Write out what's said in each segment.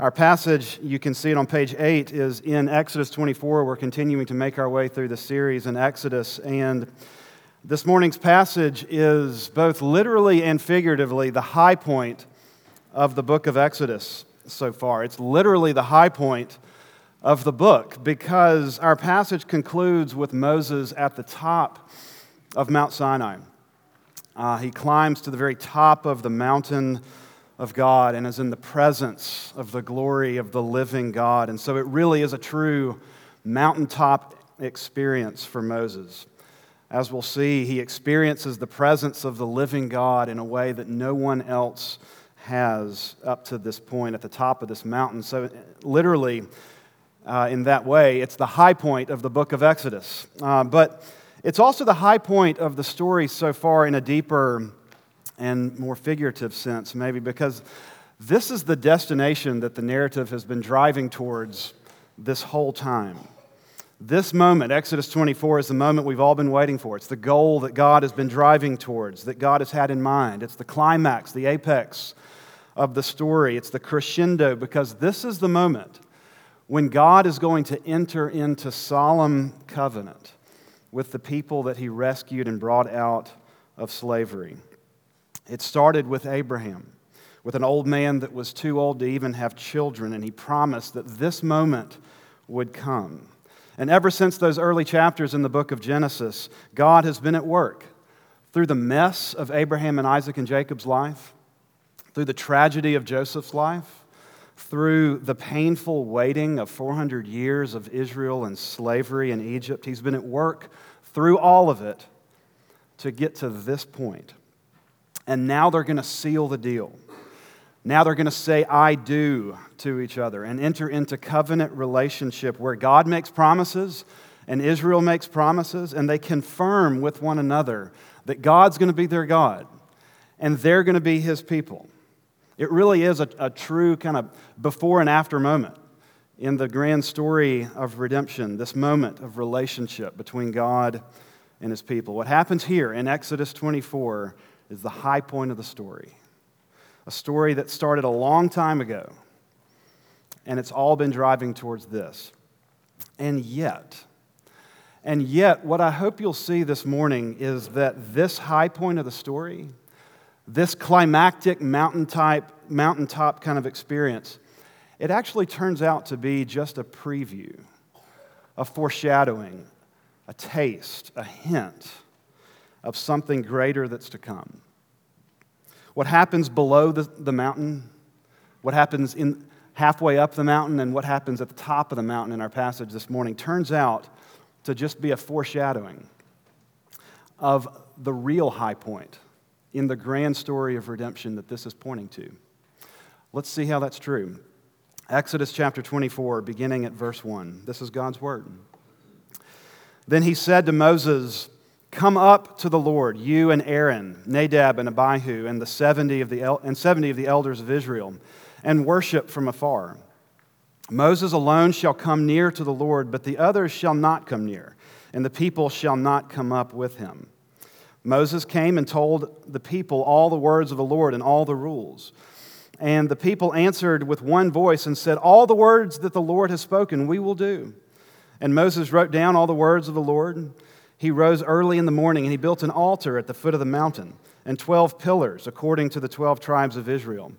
Our passage, you can see it on page 8, is in Exodus 24. We're continuing to make our way through the series in Exodus. And this morning's passage is both literally and figuratively the high point of the book of Exodus so far. It's literally the high point of the book because our passage concludes with Moses at the top of Mount Sinai. Uh, he climbs to the very top of the mountain of God and is in the presence of the glory of the living God. And so it really is a true mountaintop experience for Moses. As we'll see, he experiences the presence of the living God in a way that no one else has up to this point at the top of this mountain. So, literally, uh, in that way, it's the high point of the book of Exodus. Uh, but it's also the high point of the story so far in a deeper and more figurative sense, maybe, because this is the destination that the narrative has been driving towards this whole time. This moment, Exodus 24, is the moment we've all been waiting for. It's the goal that God has been driving towards, that God has had in mind. It's the climax, the apex of the story. It's the crescendo, because this is the moment when God is going to enter into solemn covenant with the people that he rescued and brought out of slavery. It started with Abraham, with an old man that was too old to even have children, and he promised that this moment would come. And ever since those early chapters in the book of Genesis, God has been at work through the mess of Abraham and Isaac and Jacob's life, through the tragedy of Joseph's life, through the painful waiting of 400 years of Israel and slavery in Egypt. He's been at work through all of it to get to this point. And now they're going to seal the deal. Now they're going to say, I do to each other and enter into covenant relationship where God makes promises and Israel makes promises, and they confirm with one another that God's going to be their God and they're going to be his people. It really is a, a true kind of before and after moment in the grand story of redemption, this moment of relationship between God and his people. What happens here in Exodus 24 is the high point of the story. A story that started a long time ago, and it's all been driving towards this. And yet, and yet, what I hope you'll see this morning is that this high point of the story, this climactic mountaintop, mountaintop kind of experience, it actually turns out to be just a preview, a foreshadowing, a taste, a hint of something greater that's to come. What happens below the, the mountain, what happens in, halfway up the mountain, and what happens at the top of the mountain in our passage this morning turns out to just be a foreshadowing of the real high point in the grand story of redemption that this is pointing to. Let's see how that's true. Exodus chapter 24, beginning at verse 1. This is God's word. Then he said to Moses, Come up to the Lord, you and Aaron, Nadab and Abihu, and the 70 of the, el- and 70 of the elders of Israel, and worship from afar. Moses alone shall come near to the Lord, but the others shall not come near, and the people shall not come up with him. Moses came and told the people all the words of the Lord and all the rules. And the people answered with one voice and said, All the words that the Lord has spoken, we will do. And Moses wrote down all the words of the Lord. He rose early in the morning and he built an altar at the foot of the mountain and 12 pillars according to the 12 tribes of Israel.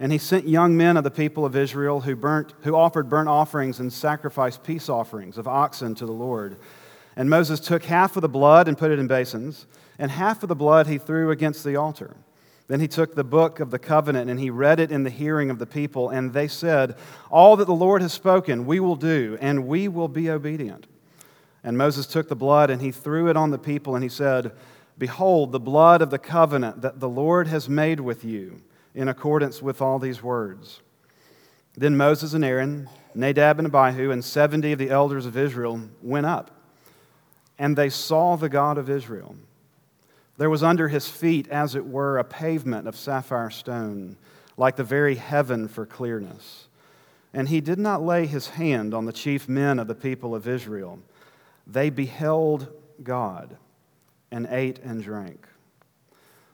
And he sent young men of the people of Israel who, burnt, who offered burnt offerings and sacrificed peace offerings of oxen to the Lord. And Moses took half of the blood and put it in basins, and half of the blood he threw against the altar. Then he took the book of the covenant and he read it in the hearing of the people, and they said, All that the Lord has spoken, we will do, and we will be obedient. And Moses took the blood and he threw it on the people, and he said, Behold, the blood of the covenant that the Lord has made with you, in accordance with all these words. Then Moses and Aaron, Nadab and Abihu, and 70 of the elders of Israel went up, and they saw the God of Israel. There was under his feet, as it were, a pavement of sapphire stone, like the very heaven for clearness. And he did not lay his hand on the chief men of the people of Israel they beheld God and ate and drank.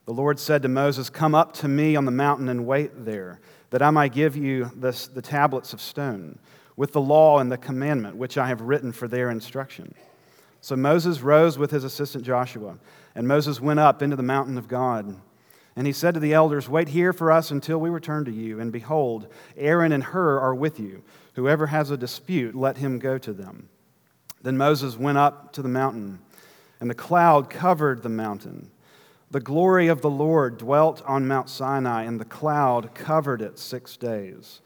The Lord said to Moses, Come up to me on the mountain and wait there, that I might give you this, the tablets of stone with the law and the commandment, which I have written for their instruction. So Moses rose with his assistant Joshua, and Moses went up into the mountain of God. And he said to the elders, Wait here for us until we return to you. And behold, Aaron and Hur are with you. Whoever has a dispute, let him go to them. Then Moses went up to the mountain, and the cloud covered the mountain. The glory of the Lord dwelt on Mount Sinai, and the cloud covered it six days.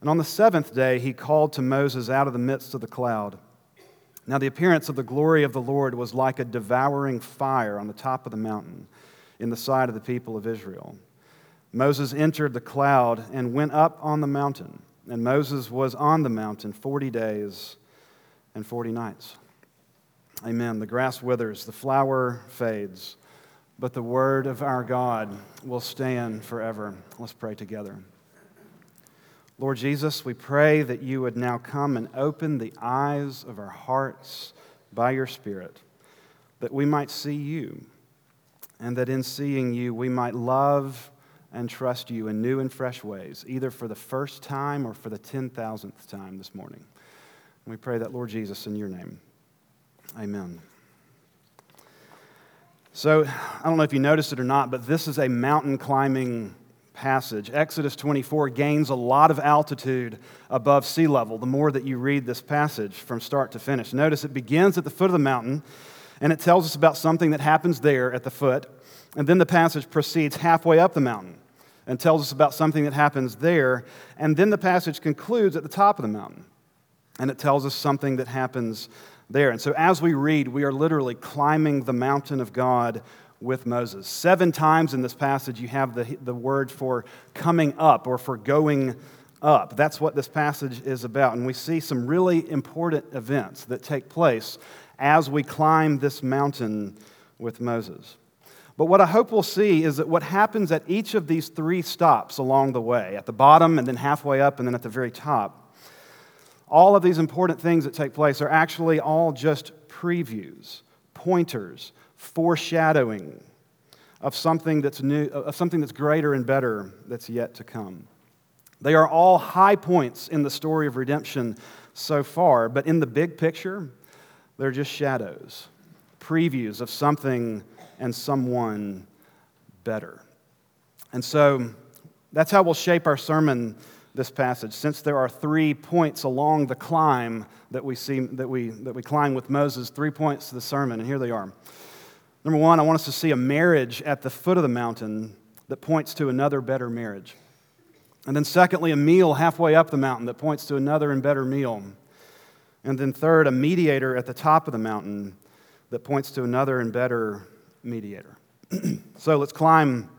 And on the seventh day, he called to Moses out of the midst of the cloud. Now, the appearance of the glory of the Lord was like a devouring fire on the top of the mountain in the sight of the people of Israel. Moses entered the cloud and went up on the mountain. And Moses was on the mountain 40 days and 40 nights. Amen. The grass withers, the flower fades, but the word of our God will stand forever. Let's pray together. Lord Jesus, we pray that you would now come and open the eyes of our hearts by your Spirit, that we might see you, and that in seeing you we might love and trust you in new and fresh ways, either for the first time or for the 10,000th time this morning. We pray that, Lord Jesus, in your name. Amen. So, I don't know if you noticed it or not, but this is a mountain climbing passage. Exodus 24 gains a lot of altitude above sea level the more that you read this passage from start to finish. Notice it begins at the foot of the mountain, and it tells us about something that happens there at the foot. And then the passage proceeds halfway up the mountain and tells us about something that happens there. And then the passage concludes at the top of the mountain, and it tells us something that happens there. And so as we read, we are literally climbing the mountain of God with Moses. Seven times in this passage, you have the, the word for coming up or for going up. That's what this passage is about. And we see some really important events that take place as we climb this mountain with Moses. But what I hope we'll see is that what happens at each of these three stops along the way, at the bottom and then halfway up and then at the very top, all of these important things that take place are actually all just previews, pointers foreshadowing of something that's new, of something that's greater and better that's yet to come. They are all high points in the story of redemption so far, but in the big picture, they're just shadows, previews of something and someone better. And so that's how we'll shape our sermon this passage, since there are three points along the climb that we see that we that we climb with Moses, three points to the sermon, and here they are. Number one, I want us to see a marriage at the foot of the mountain that points to another better marriage. And then, secondly, a meal halfway up the mountain that points to another and better meal. And then, third, a mediator at the top of the mountain that points to another and better mediator. so let's climb,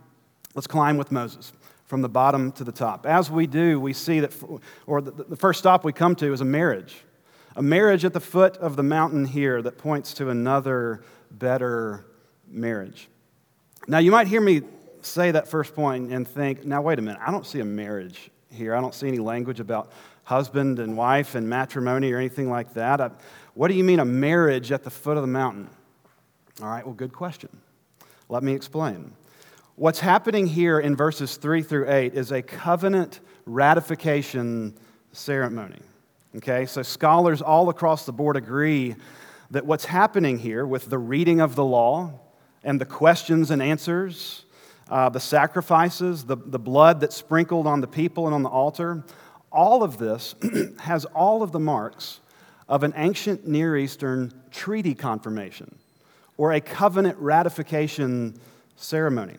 let's climb with Moses from the bottom to the top. As we do, we see that, or the first stop we come to is a marriage. A marriage at the foot of the mountain here that points to another better marriage. Now, you might hear me say that first point and think, now, wait a minute, I don't see a marriage here. I don't see any language about husband and wife and matrimony or anything like that. I, what do you mean a marriage at the foot of the mountain? All right, well, good question. Let me explain. What's happening here in verses 3 through 8 is a covenant ratification ceremony. Okay, so scholars all across the board agree that what's happening here with the reading of the law, and the questions and answers, uh, the sacrifices, the, the blood that's sprinkled on the people and on the altar, all of this has all of the marks of an ancient Near Eastern treaty confirmation or a covenant ratification ceremony.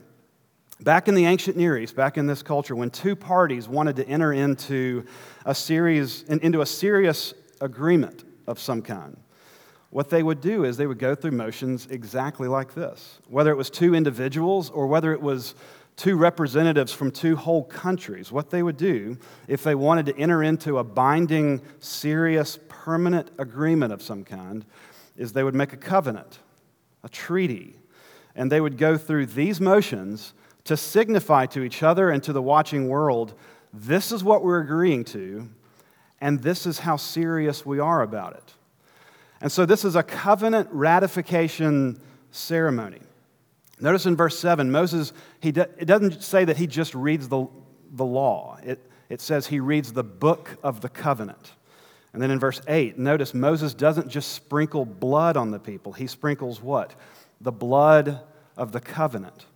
Back in the ancient Near East, back in this culture, when two parties wanted to enter into a series, into a serious agreement of some kind, what they would do is they would go through motions exactly like this. Whether it was two individuals or whether it was two representatives from two whole countries, what they would do if they wanted to enter into a binding, serious, permanent agreement of some kind is they would make a covenant, a treaty, and they would go through these motions to signify to each other and to the watching world this is what we're agreeing to, and this is how serious we are about it. And so this is a covenant ratification ceremony. Notice in verse 7, Moses, he it doesn't say that he just reads the, the law. It, it says he reads the book of the covenant. And then in verse 8, notice Moses doesn't just sprinkle blood on the people, he sprinkles what? The blood of the covenant.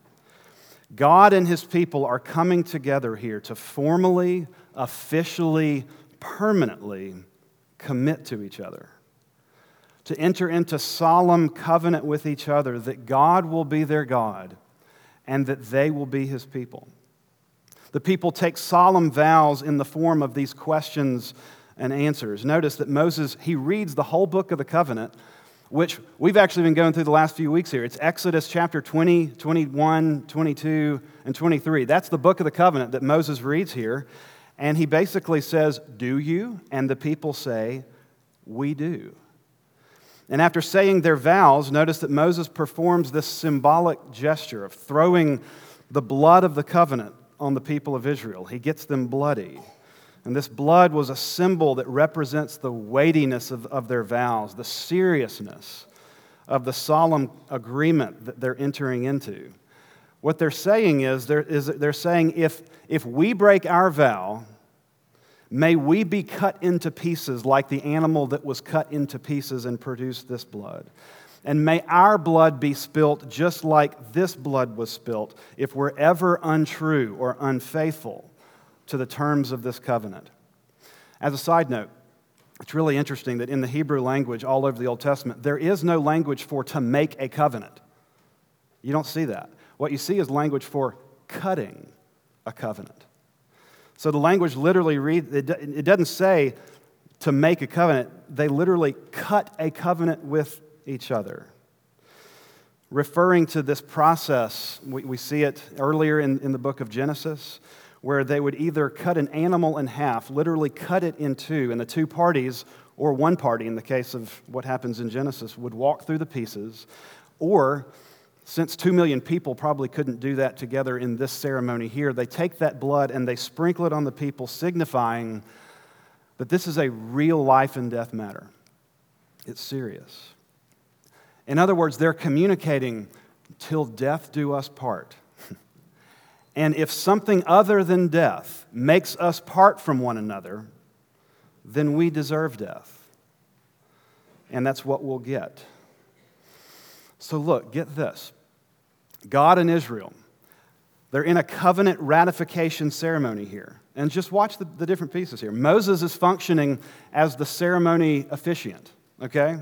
God and his people are coming together here to formally, officially, permanently commit to each other, to enter into solemn covenant with each other that God will be their God and that they will be his people. The people take solemn vows in the form of these questions and answers. Notice that Moses, he reads the whole book of the covenant, which we've actually been going through the last few weeks here. It's Exodus chapter 20, 21, 22, and 23. That's the book of the covenant that Moses reads here. And he basically says, Do you? And the people say, We do. And after saying their vows, notice that Moses performs this symbolic gesture of throwing the blood of the covenant on the people of Israel. He gets them bloody. And this blood was a symbol that represents the weightiness of, of their vows, the seriousness of the solemn agreement that they're entering into. What they're saying is they're, is they're saying if, if we break our vow, may we be cut into pieces like the animal that was cut into pieces and produced this blood. And may our blood be spilt just like this blood was spilt if we're ever untrue or unfaithful to the terms of this covenant. As a side note, it's really interesting that in the Hebrew language, all over the Old Testament, there is no language for to make a covenant. You don't see that. What you see is language for cutting a covenant. So the language literally reads, it doesn't say to make a covenant, they literally cut a covenant with each other. Referring to this process, we, we see it earlier in, in the book of Genesis where they would either cut an animal in half, literally cut it in two, and the two parties, or one party in the case of what happens in Genesis, would walk through the pieces, or since two million people probably couldn't do that together in this ceremony here, they take that blood and they sprinkle it on the people, signifying that this is a real life and death matter. It's serious. In other words, they're communicating, till death do us part. And if something other than death makes us part from one another, then we deserve death. And that's what we'll get. So, look, get this God and Israel, they're in a covenant ratification ceremony here. And just watch the, the different pieces here. Moses is functioning as the ceremony officiant, okay?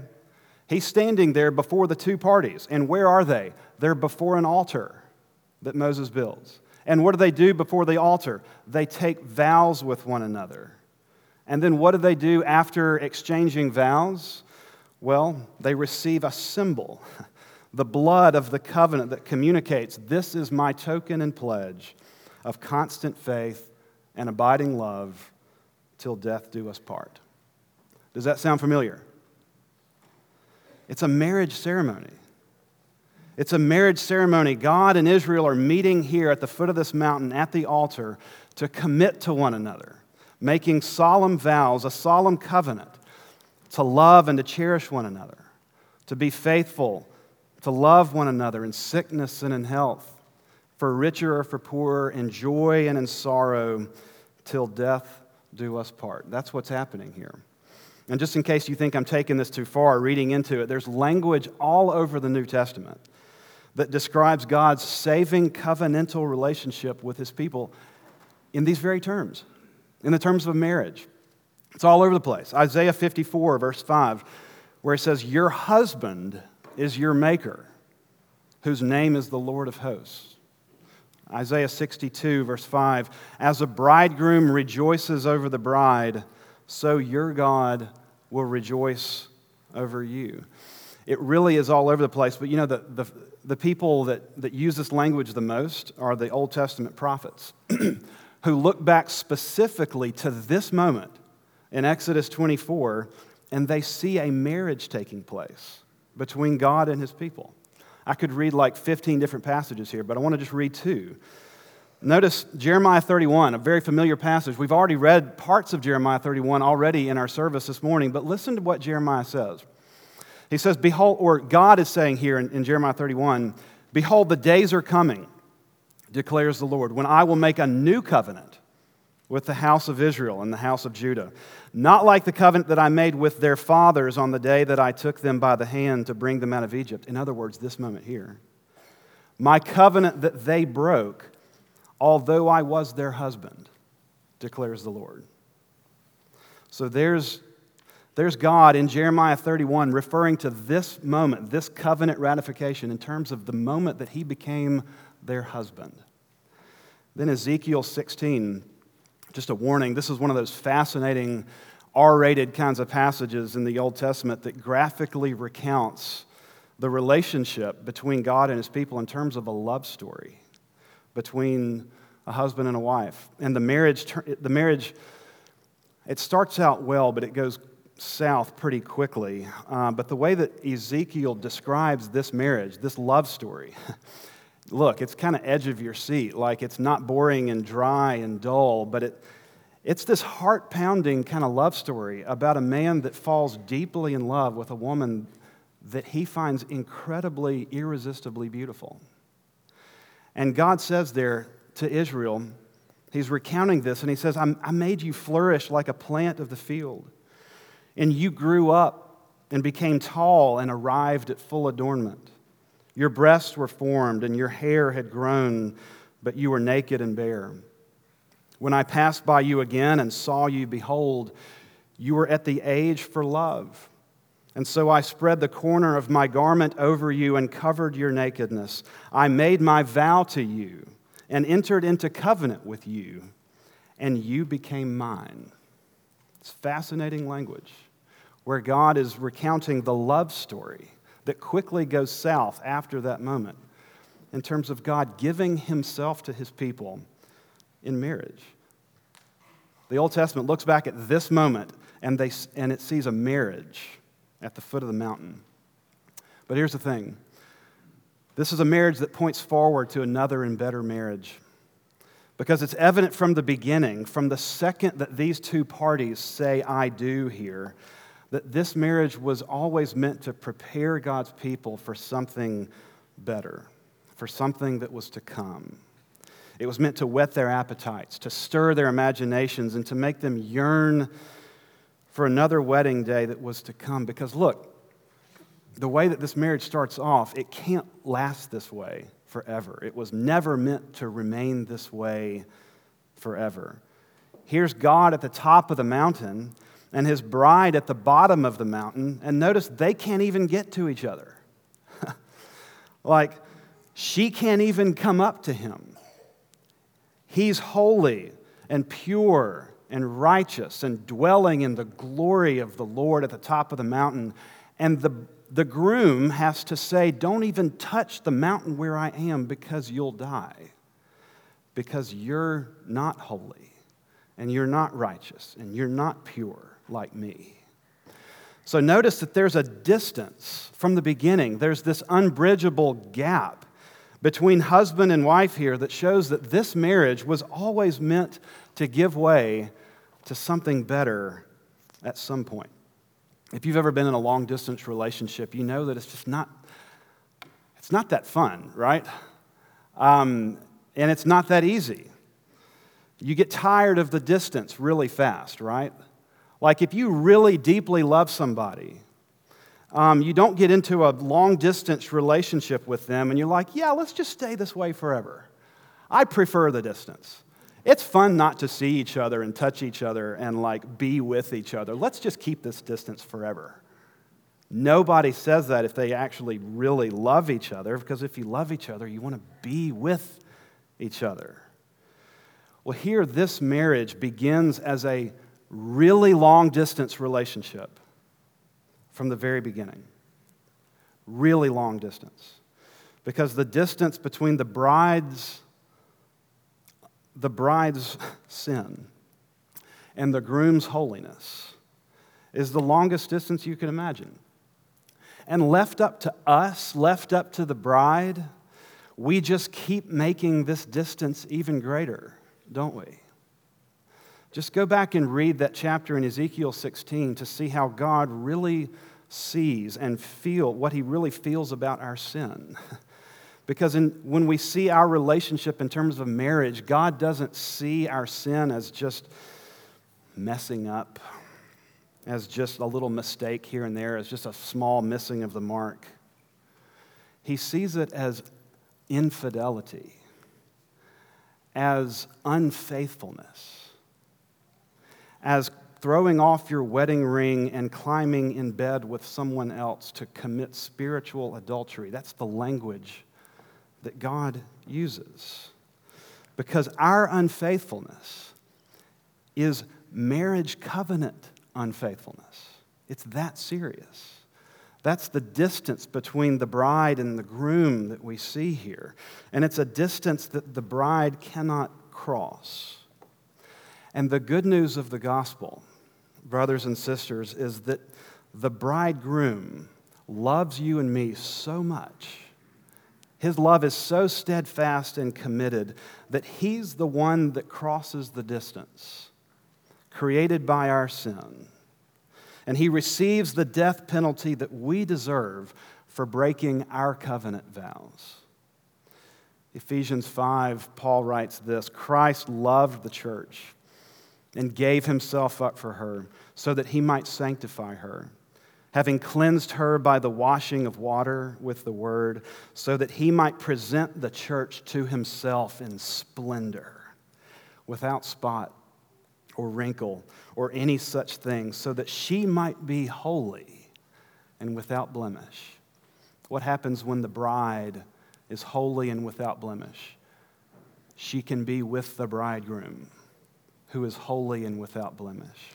He's standing there before the two parties. And where are they? They're before an altar that Moses builds. And what do they do before the altar? They take vows with one another. And then what do they do after exchanging vows? Well, they receive a symbol, the blood of the covenant that communicates this is my token and pledge of constant faith and abiding love till death do us part. Does that sound familiar? It's a marriage ceremony. It's a marriage ceremony. God and Israel are meeting here at the foot of this mountain at the altar to commit to one another, making solemn vows, a solemn covenant to love and to cherish one another, to be faithful, to love one another in sickness and in health, for richer or for poorer, in joy and in sorrow, till death do us part. That's what's happening here. And just in case you think I'm taking this too far, reading into it, there's language all over the New Testament that describes God's saving covenantal relationship with his people in these very terms, in the terms of marriage. It's all over the place. Isaiah 54, verse 5, where it says, Your husband is your maker, whose name is the Lord of hosts. Isaiah 62, verse 5, As a bridegroom rejoices over the bride, so your God will rejoice over you. It really is all over the place, but you know, the, the, the people that, that use this language the most are the Old Testament prophets, who look back specifically to this moment in Exodus 24, and they see a marriage taking place between God and his people. I could read like 15 different passages here, but I want to just read two. Notice Jeremiah 31, a very familiar passage. We've already read parts of Jeremiah 31 already in our service this morning, but listen to what Jeremiah says. He says, Behold, or God is saying here in, in Jeremiah 31, Behold, the days are coming, declares the Lord, when I will make a new covenant with the house of Israel and the house of Judah, not like the covenant that I made with their fathers on the day that I took them by the hand to bring them out of Egypt. In other words, this moment here. My covenant that they broke, although I was their husband, declares the Lord. So there's, there's God in Jeremiah 31 referring to this moment, this covenant ratification, in terms of the moment that he became their husband. Then Ezekiel 16 just a warning this is one of those fascinating R rated kinds of passages in the Old Testament that graphically recounts the relationship between God and his people in terms of a love story between a husband and a wife. And the marriage, the marriage it starts out well, but it goes south pretty quickly. Uh, but the way that Ezekiel describes this marriage, this love story, look, it's kind of edge of your seat. Like it's not boring and dry and dull, but it, it's this heart pounding kind of love story about a man that falls deeply in love with a woman that he finds incredibly, irresistibly beautiful. And God says there to Israel, He's recounting this, and He says, I made you flourish like a plant of the field, and you grew up and became tall and arrived at full adornment. Your breasts were formed, and your hair had grown, but you were naked and bare. When I passed by you again and saw you, behold, you were at the age for love. And so I spread the corner of my garment over you and covered your nakedness. I made my vow to you and entered into covenant with you, and you became mine. It's fascinating language where God is recounting the love story that quickly goes south after that moment in terms of God giving himself to his people in marriage. The Old Testament looks back at this moment and, they, and it sees a marriage at the foot of the mountain. But here's the thing this is a marriage that points forward to another and better marriage. Because it's evident from the beginning, from the second that these two parties say, I do here, that this marriage was always meant to prepare God's people for something better, for something that was to come. It was meant to whet their appetites, to stir their imaginations, and to make them yearn for another wedding day that was to come. Because look, the way that this marriage starts off, it can't last this way forever. It was never meant to remain this way forever. Here's God at the top of the mountain and his bride at the bottom of the mountain, and notice they can't even get to each other. like, she can't even come up to him. He's holy and pure and righteous and dwelling in the glory of the Lord at the top of the mountain. And the, the groom has to say, Don't even touch the mountain where I am because you'll die. Because you're not holy and you're not righteous and you're not pure like me. So notice that there's a distance from the beginning. There's this unbridgeable gap between husband and wife here that shows that this marriage was always meant to give way to something better at some point. If you've ever been in a long distance relationship, you know that it's just not it's not that fun, right? Um, and it's not that easy. You get tired of the distance really fast, right? Like if you really deeply love somebody, um, you don't get into a long distance relationship with them and you're like, yeah, let's just stay this way forever. I prefer the distance. It's fun not to see each other and touch each other and like be with each other. Let's just keep this distance forever. Nobody says that if they actually really love each other, because if you love each other, you want to be with each other. Well, here, this marriage begins as a really long distance relationship from the very beginning. Really long distance. Because the distance between the bride's the bride's sin and the groom's holiness is the longest distance you can imagine. And left up to us, left up to the bride, we just keep making this distance even greater, don't we? Just go back and read that chapter in Ezekiel 16 to see how God really sees and feel what he really feels about our sin. Because in, when we see our relationship in terms of marriage, God doesn't see our sin as just messing up, as just a little mistake here and there, as just a small missing of the mark. He sees it as infidelity, as unfaithfulness, as throwing off your wedding ring and climbing in bed with someone else to commit spiritual adultery. That's the language that God uses. Because our unfaithfulness is marriage covenant unfaithfulness. It's that serious. That's the distance between the bride and the groom that we see here. And it's a distance that the bride cannot cross. And the good news of the gospel brothers and sisters, is that the bridegroom loves you and me so much. His love is so steadfast and committed that he's the one that crosses the distance created by our sin. And he receives the death penalty that we deserve for breaking our covenant vows. Ephesians 5, Paul writes this Christ loved the church and gave himself up for her so that he might sanctify her, having cleansed her by the washing of water with the word, so that he might present the church to himself in splendor, without spot or wrinkle or any such thing, so that she might be holy and without blemish. What happens when the bride is holy and without blemish? She can be with the bridegroom who is holy and without blemish.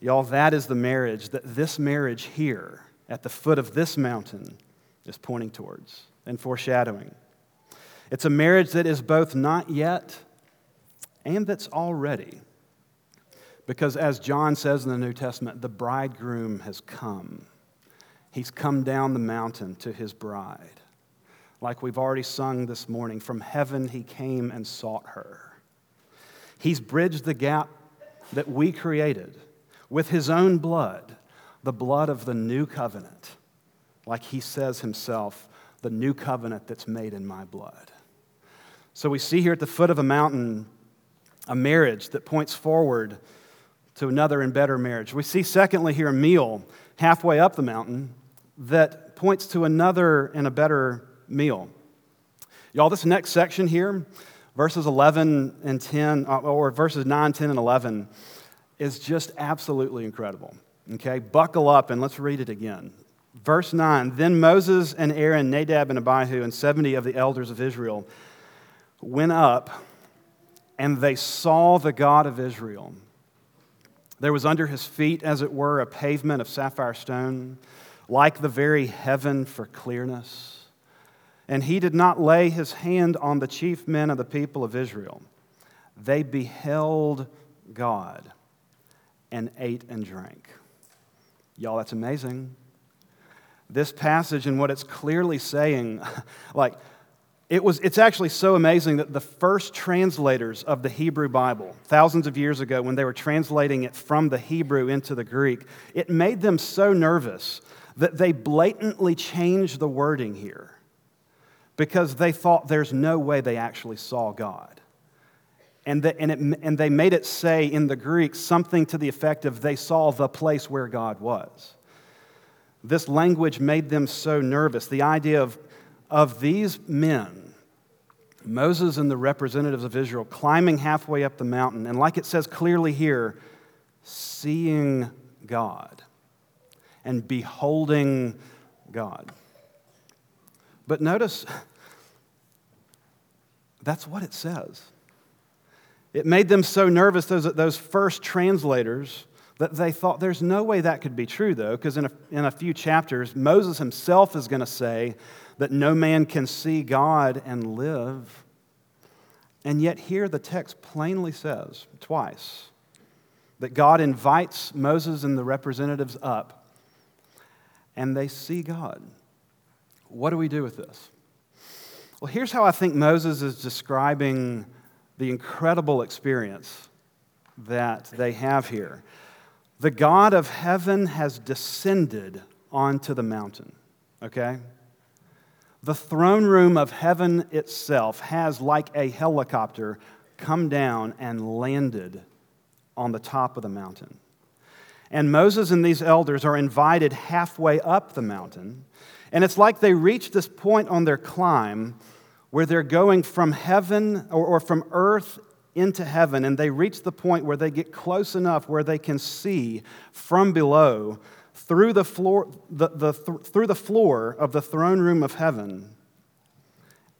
Y'all, that is the marriage that this marriage here at the foot of this mountain is pointing towards and foreshadowing. It's a marriage that is both not yet and that's already. Because as John says in the New Testament, the bridegroom has come. He's come down the mountain to his bride. Like we've already sung this morning, from heaven he came and sought her. He's bridged the gap that we created with his own blood, the blood of the new covenant. Like he says himself, the new covenant that's made in my blood. So we see here at the foot of a mountain a marriage that points forward to another and better marriage. We see, secondly, here a meal halfway up the mountain that points to another and a better meal. Y'all, this next section here verses 11 and 10, uh, or verses 9, 10, and 11, is just absolutely incredible. Okay, buckle up and let's read it again. Verse 9 Then Moses and Aaron, Nadab and Abihu, and 70 of the elders of Israel went up and they saw the God of Israel. There was under his feet, as it were, a pavement of sapphire stone, like the very heaven for clearness and he did not lay his hand on the chief men of the people of Israel. They beheld God and ate and drank. Y'all, that's amazing. This passage and what it's clearly saying, like, it was, it's actually so amazing that the first translators of the Hebrew Bible, thousands of years ago, when they were translating it from the Hebrew into the Greek, it made them so nervous that they blatantly changed the wording here because they thought there's no way they actually saw God. And, the, and, it, and they made it say in the Greek something to the effect of they saw the place where God was. This language made them so nervous. The idea of, of these men, Moses and the representatives of Israel, climbing halfway up the mountain, and like it says clearly here, seeing God and beholding God. But notice, that's what it says. It made them so nervous, those, those first translators, that they thought there's no way that could be true, though, because in a, in a few chapters, Moses himself is going to say that no man can see God and live. And yet, here the text plainly says twice that God invites Moses and the representatives up, and they see God. What do we do with this? Well, here's how I think Moses is describing the incredible experience that they have here. The God of heaven has descended onto the mountain, okay? the throne room of heaven itself has, like a helicopter, come down and landed on the top of the mountain. And Moses and these elders are invited halfway up the mountain. And it's like they reach this point on their climb where they're going from heaven or, or, from earth into heaven, and they reach the point where they get close enough where they can see from below through the floor, the, the, through the floor of the throne room of heaven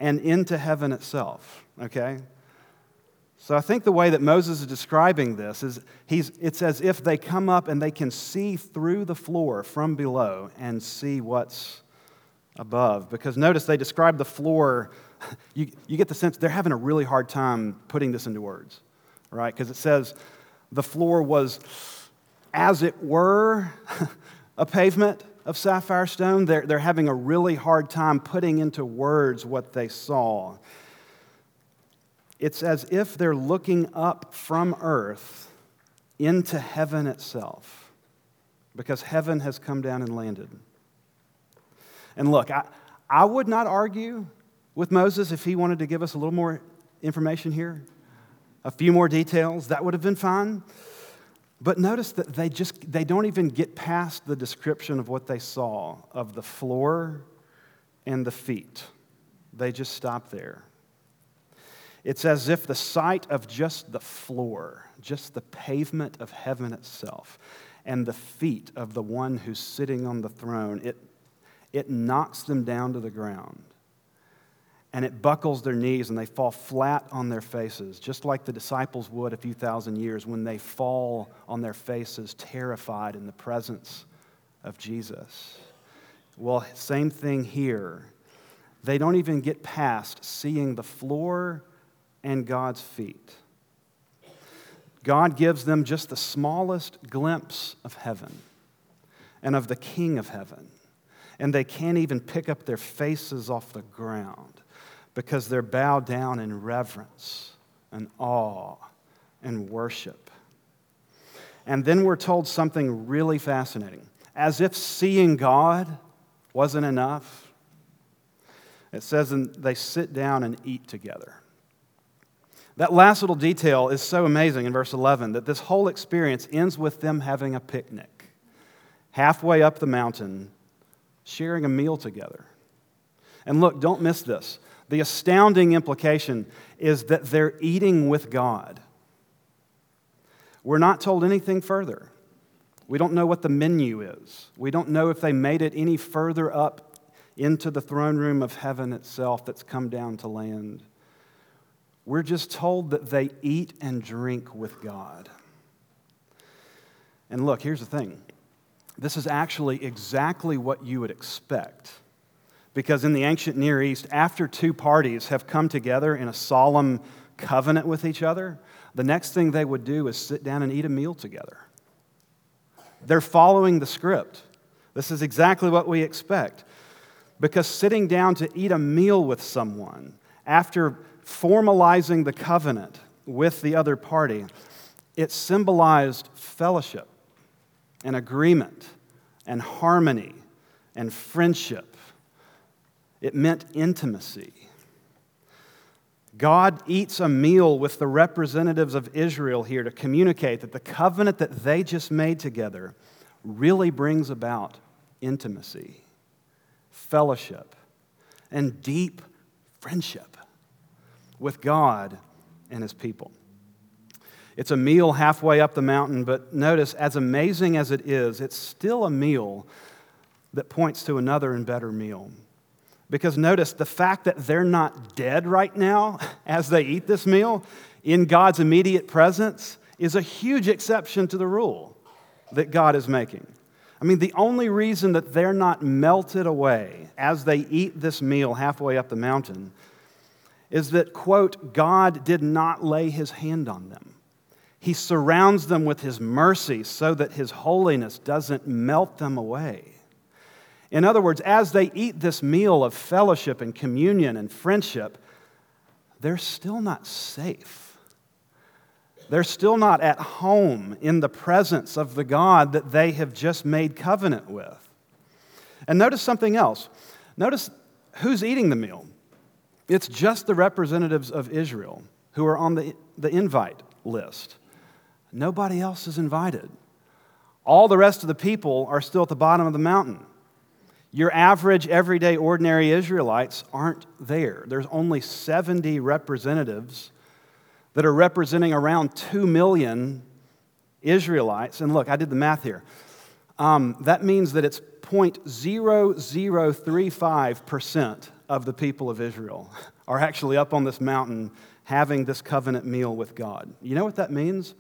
and into heaven itself. Okay? So I think the way that Moses is describing this is he's, it's as if they come up and they can see through the floor from below and see what's above. Because notice they describe the floor, you, you get the sense they're having a really hard time putting this into words, right? Because it says the floor was, as it were, a pavement of sapphire stone. They're, they're having a really hard time putting into words what they saw. It's as if they're looking up from earth into heaven itself because heaven has come down and landed. And look, I, I would not argue with Moses if he wanted to give us a little more information here, a few more details. That would have been fine. But notice that they just they don't even get past the description of what they saw of the floor and the feet. They just stop there. It's as if the sight of just the floor, just the pavement of heaven itself, and the feet of the one who's sitting on the throne, it, it knocks them down to the ground. And it buckles their knees and they fall flat on their faces, just like the disciples would a few thousand years when they fall on their faces, terrified in the presence of Jesus. Well, same thing here. They don't even get past seeing the floor and God's feet. God gives them just the smallest glimpse of heaven and of the King of heaven. And they can't even pick up their faces off the ground because they're bowed down in reverence and awe and worship. And then we're told something really fascinating. As if seeing God wasn't enough, it says, and they sit down and eat together. That last little detail is so amazing in verse 11 that this whole experience ends with them having a picnic, halfway up the mountain, sharing a meal together. And look, don't miss this. The astounding implication is that they're eating with God. We're not told anything further. We don't know what the menu is. We don't know if they made it any further up into the throne room of heaven itself that's come down to land. We're just told that they eat and drink with God. And look, here's the thing this is actually exactly what you would expect. Because in the ancient Near East, after two parties have come together in a solemn covenant with each other, the next thing they would do is sit down and eat a meal together. They're following the script. This is exactly what we expect. Because sitting down to eat a meal with someone after formalizing the covenant with the other party, it symbolized fellowship and agreement and harmony and friendship. It meant intimacy. God eats a meal with the representatives of Israel here to communicate that the covenant that they just made together really brings about intimacy, fellowship, and deep friendship with God and his people. It's a meal halfway up the mountain, but notice, as amazing as it is, it's still a meal that points to another and better meal. Because notice the fact that they're not dead right now as they eat this meal in God's immediate presence is a huge exception to the rule that God is making. I mean, the only reason that they're not melted away as they eat this meal halfway up the mountain is that, quote, God did not lay his hand on them. He surrounds them with his mercy so that his holiness doesn't melt them away. In other words, as they eat this meal of fellowship and communion and friendship, they're still not safe. They're still not at home in the presence of the God that they have just made covenant with. And notice something else. Notice who's eating the meal? It's just the representatives of Israel who are on the, the invite list. Nobody else is invited. All the rest of the people are still at the bottom of the mountain. Your average, everyday, ordinary Israelites aren't there. There's only 70 representatives that are representing around 2 million Israelites. And look, I did the math here. Um, that means that it's 0.0035% of the people of Israel are actually up on this mountain having this covenant meal with God. You know what that means?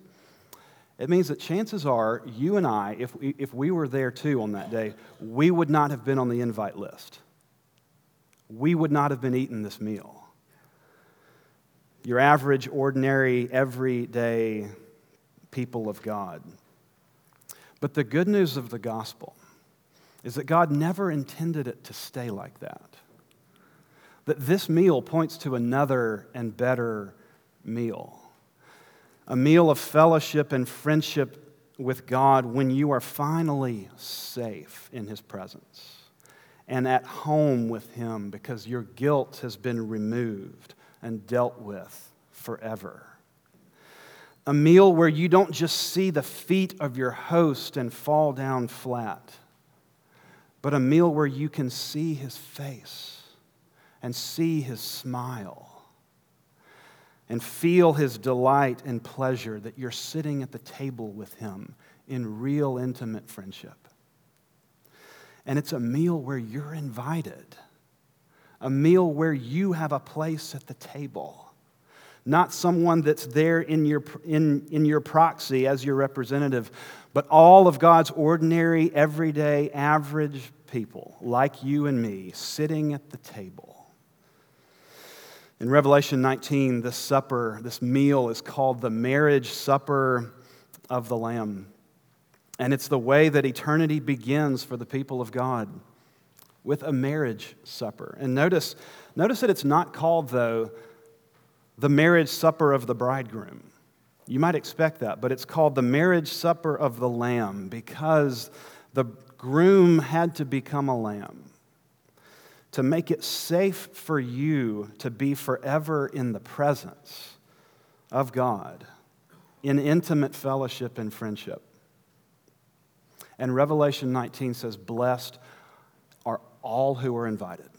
It means that chances are you and I, if we, if we were there too on that day, we would not have been on the invite list. We would not have been eating this meal. Your average, ordinary, everyday people of God. But the good news of the gospel is that God never intended it to stay like that. That this meal points to another and better meal. A meal of fellowship and friendship with God when you are finally safe in His presence and at home with Him because your guilt has been removed and dealt with forever. A meal where you don't just see the feet of your host and fall down flat, but a meal where you can see his face and see his smile and feel his delight and pleasure that you're sitting at the table with him in real intimate friendship. And it's a meal where you're invited, a meal where you have a place at the table not someone that's there in your, in, in your proxy as your representative, but all of God's ordinary, everyday, average people, like you and me, sitting at the table. In Revelation 19, this supper, this meal is called the marriage supper of the Lamb. And it's the way that eternity begins for the people of God with a marriage supper. And notice, notice that it's not called, though, the marriage supper of the bridegroom. You might expect that, but it's called the marriage supper of the Lamb because the groom had to become a lamb to make it safe for you to be forever in the presence of God in intimate fellowship and friendship. And Revelation 19 says, Blessed are all who are invited.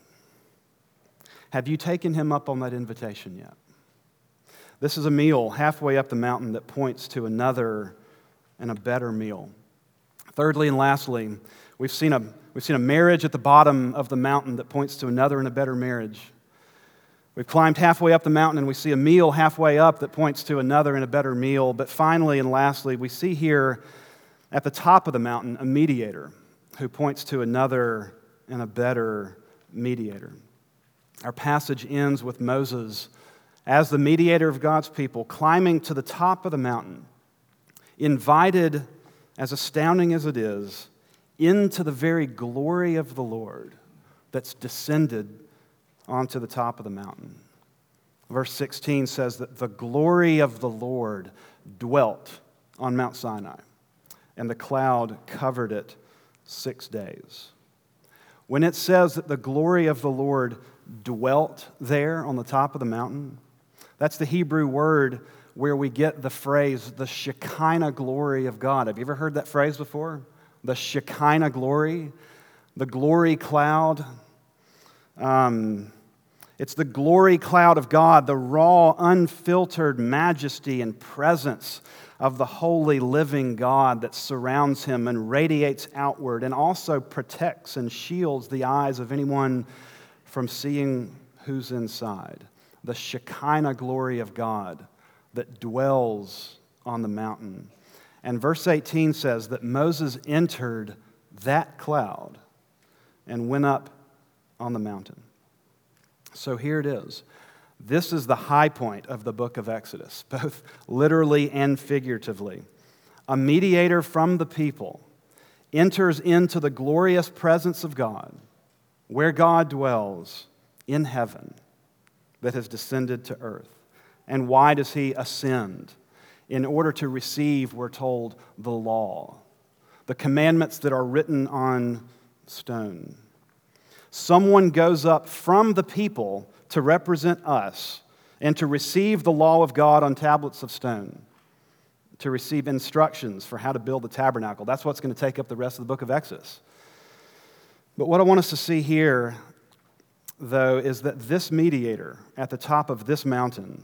Have you taken him up on that invitation yet? This is a meal halfway up the mountain that points to another and a better meal. Thirdly and lastly, we've seen a, we've seen a marriage at the bottom of the mountain that points to another and a better marriage. We've climbed halfway up the mountain and we see a meal halfway up that points to another and a better meal. But finally and lastly, we see here at the top of the mountain a mediator who points to another and a better mediator. Our passage ends with Moses as the mediator of God's people, climbing to the top of the mountain, invited, as astounding as it is, into the very glory of the Lord that's descended onto the top of the mountain. Verse 16 says that the glory of the Lord dwelt on Mount Sinai, and the cloud covered it six days. When it says that the glory of the Lord dwelt there on the top of the mountain, that's the Hebrew word where we get the phrase, the Shekinah glory of God. Have you ever heard that phrase before? The Shekinah glory, the glory cloud. Um, it's the glory cloud of God, the raw, unfiltered majesty and presence of the holy, living God that surrounds him and radiates outward and also protects and shields the eyes of anyone from seeing who's inside the Shekinah glory of God that dwells on the mountain. And verse 18 says that Moses entered that cloud and went up on the mountain. So here it is. This is the high point of the book of Exodus, both literally and figuratively. A mediator from the people enters into the glorious presence of God, where God dwells in heaven that has descended to earth. And why does he ascend? In order to receive, we're told, the law, the commandments that are written on stone. Someone goes up from the people to represent us and to receive the law of God on tablets of stone, to receive instructions for how to build the tabernacle. That's what's going to take up the rest of the book of Exodus. But what I want us to see here, though, is that this mediator at the top of this mountain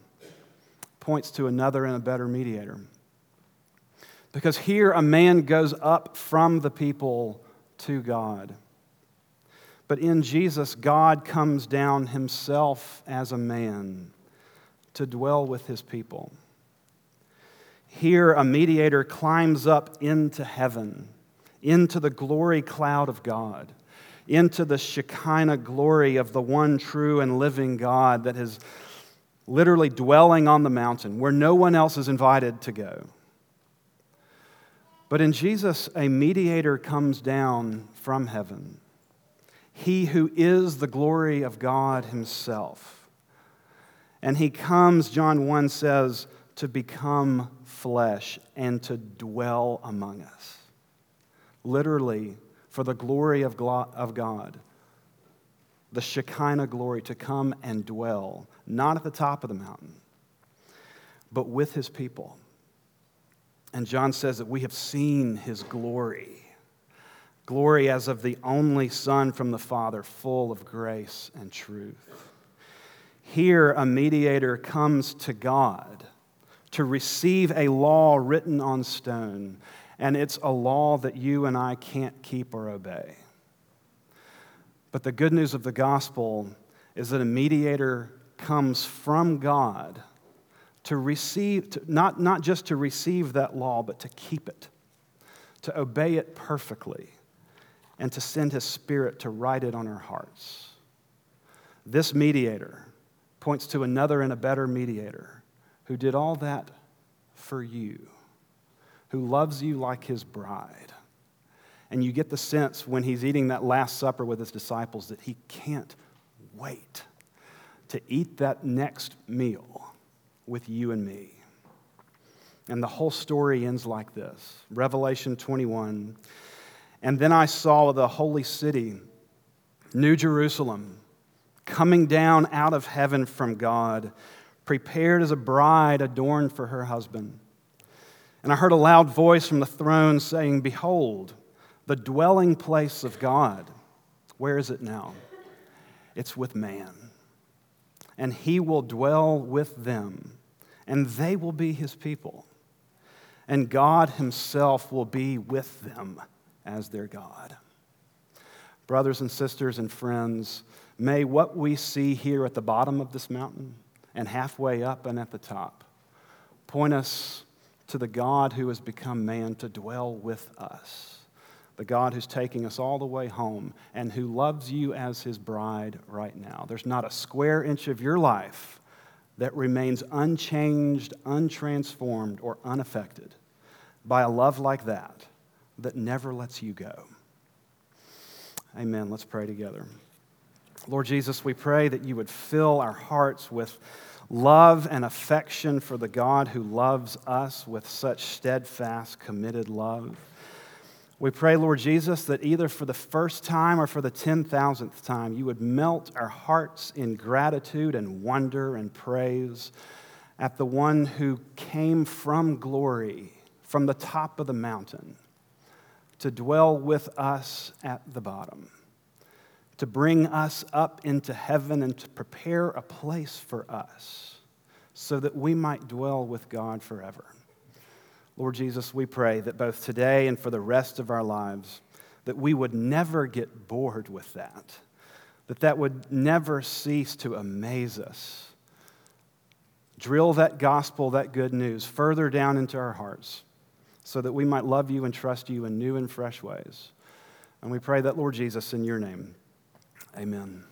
points to another and a better mediator. Because here a man goes up from the people to God. But in Jesus, God comes down himself as a man to dwell with his people. Here, a mediator climbs up into heaven, into the glory cloud of God, into the Shekinah glory of the one true and living God that is literally dwelling on the mountain where no one else is invited to go. But in Jesus, a mediator comes down from heaven he who is the glory of God himself. And he comes, John 1 says, to become flesh and to dwell among us. Literally, for the glory of God, the Shekinah glory to come and dwell, not at the top of the mountain, but with his people. And John says that we have seen his glory Glory as of the only Son from the Father, full of grace and truth. Here, a mediator comes to God to receive a law written on stone, and it's a law that you and I can't keep or obey. But the good news of the gospel is that a mediator comes from God to receive, to, not, not just to receive that law, but to keep it, to obey it perfectly and to send his spirit to write it on our hearts. This mediator points to another and a better mediator who did all that for you, who loves you like his bride. And you get the sense when he's eating that Last Supper with his disciples that he can't wait to eat that next meal with you and me. And the whole story ends like this Revelation 21 and then I saw the holy city, New Jerusalem, coming down out of heaven from God, prepared as a bride adorned for her husband. And I heard a loud voice from the throne saying, Behold, the dwelling place of God. Where is it now? It's with man. And he will dwell with them, and they will be his people. And God himself will be with them as their God. Brothers and sisters and friends, may what we see here at the bottom of this mountain and halfway up and at the top point us to the God who has become man to dwell with us, the God who's taking us all the way home and who loves you as his bride right now. There's not a square inch of your life that remains unchanged, untransformed, or unaffected by a love like that that never lets you go. Amen. Let's pray together. Lord Jesus, we pray that you would fill our hearts with love and affection for the God who loves us with such steadfast, committed love. We pray, Lord Jesus, that either for the first time or for the 10,000th time, you would melt our hearts in gratitude and wonder and praise at the one who came from glory, from the top of the mountain to dwell with us at the bottom, to bring us up into heaven and to prepare a place for us so that we might dwell with God forever. Lord Jesus, we pray that both today and for the rest of our lives, that we would never get bored with that, that that would never cease to amaze us. Drill that gospel, that good news, further down into our hearts so that we might love you and trust you in new and fresh ways. And we pray that, Lord Jesus, in your name. Amen.